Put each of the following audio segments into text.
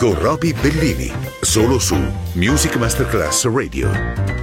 con Roby Bellini, solo su Music Masterclass Radio.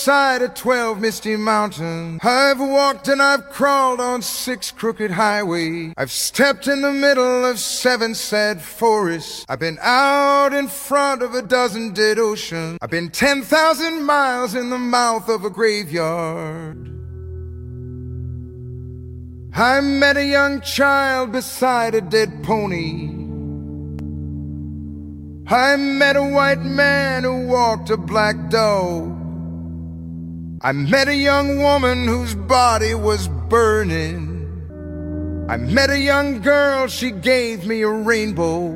Side of twelve misty mountains. I've walked and I've crawled on six crooked highways. I've stepped in the middle of seven sad forests. I've been out in front of a dozen dead oceans. I've been 10,000 miles in the mouth of a graveyard. I met a young child beside a dead pony. I met a white man who walked a black dog. I met a young woman whose body was burning. I met a young girl, she gave me a rainbow.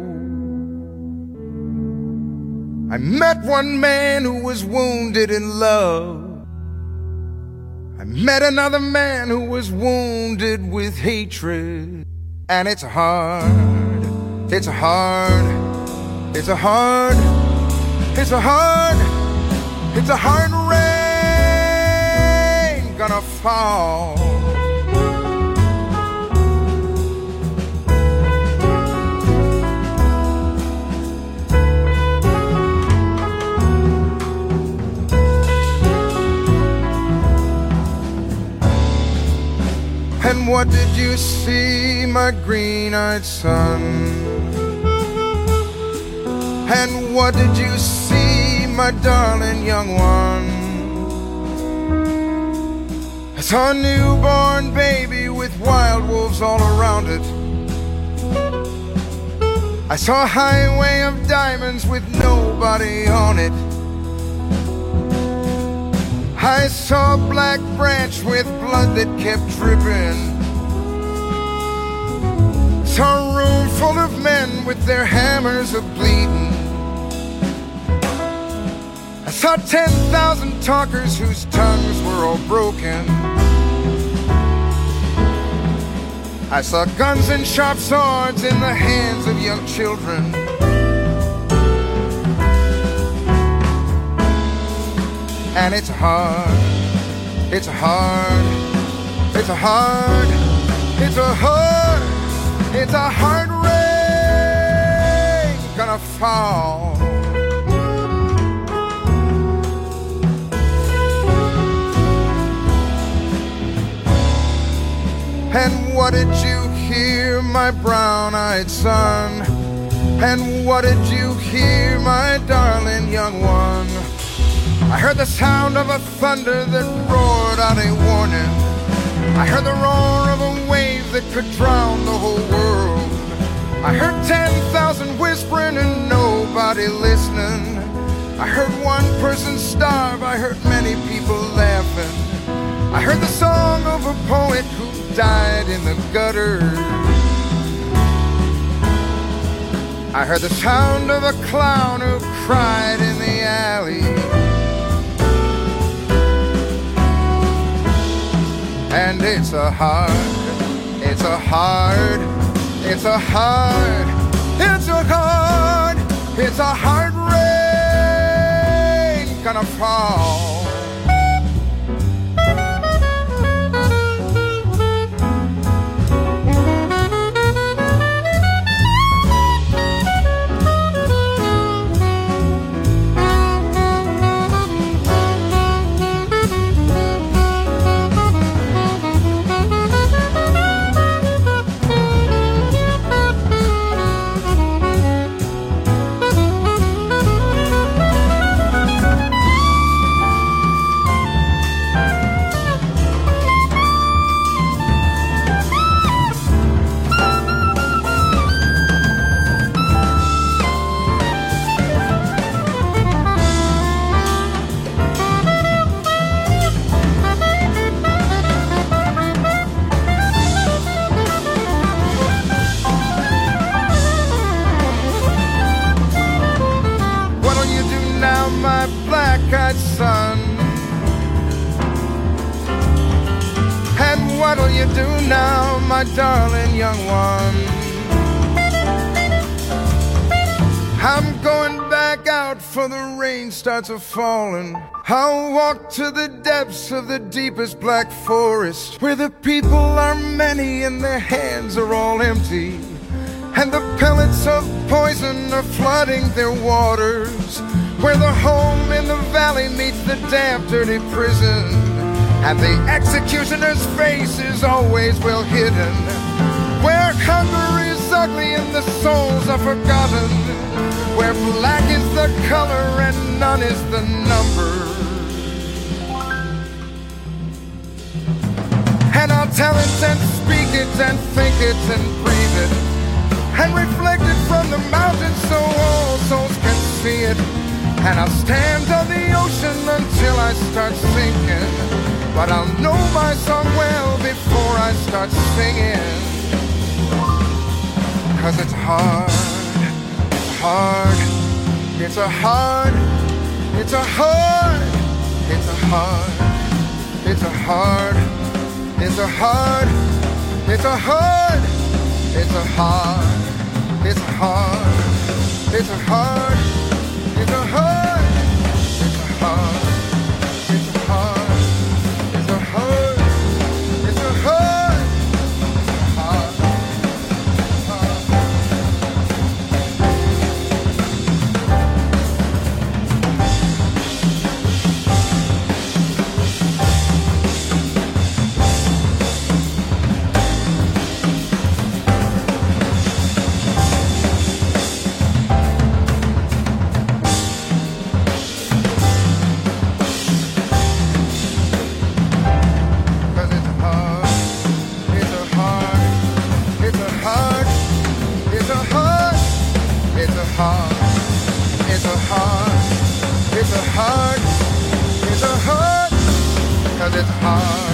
I met one man who was wounded in love. I met another man who was wounded with hatred. And it's hard, it's hard, it's a hard, it's a hard, it's a hard gonna fall. And what did you see, my green eyed son? And what did you see, my darling young one? I saw a newborn baby with wild wolves all around it. I saw a highway of diamonds with nobody on it. I saw a black branch with blood that kept dripping. I saw a room full of men with their hammers a bleeding. I saw 10,000 talkers whose tongues were all broken. I saw guns and sharp swords in the hands of young children. and it's hard, it's hard, it's a hard, it's a hard, it's a hard rain gonna fall. And what did you hear, my brown eyed son? And what did you hear, my darling young one? I heard the sound of a thunder that roared out a warning. I heard the roar of a wave that could drown the whole world. I heard 10,000 whispering and nobody listening. I heard one person starve, I heard many people laughing. I heard the song of a poet who died in the gutter. I heard the sound of a clown who cried in the alley. And it's a hard, it's a hard, it's a hard, it's a hard, it's a hard rain gonna fall. Rain starts a falling. I'll walk to the depths of the deepest black forest where the people are many and their hands are all empty. And the pellets of poison are flooding their waters. Where the home in the valley meets the damp, dirty prison. And the executioner's face is always well hidden. Where hunger is ugly and the souls are forgotten. Where black is the color and none is the number. And I'll tell it and speak it and think it and breathe it. And reflect it from the mountains so all souls can see it. And I'll stand on the ocean until I start sinking. But I'll know my song well before I start singing. Cause it's hard, hard, it's a hard, it's a hard, it's a hard, it's a hard, it's a hard, it's a hard, it's a hard, it's a hard, it's a hard, it's hard,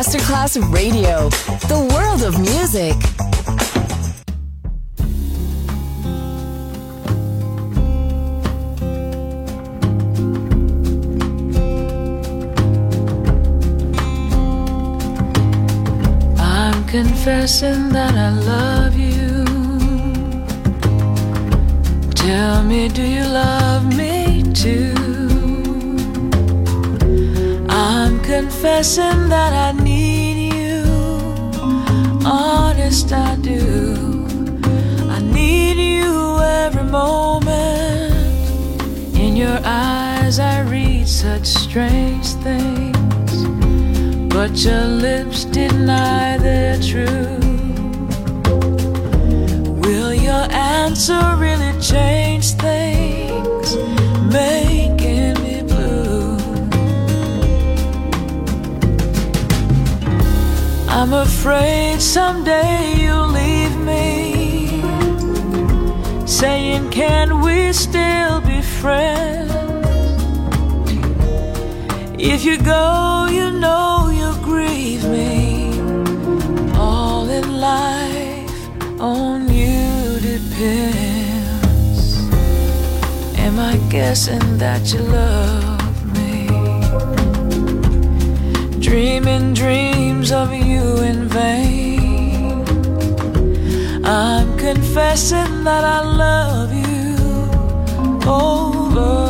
Masterclass Radio, the world of music. I'm confessing that I love you. Tell me, do you love me too? I'm confessing that I need Honest, I do. I need you every moment. In your eyes, I read such strange things. But your lips deny their truth. Will your answer really change things? Making me blue. I'm afraid someday you'll leave me. Saying, Can we still be friends? If you go, you know you'll grieve me. All in life on you depends. Am I guessing that you love me? Dreaming dreams of you in vain. Confessing that I love you over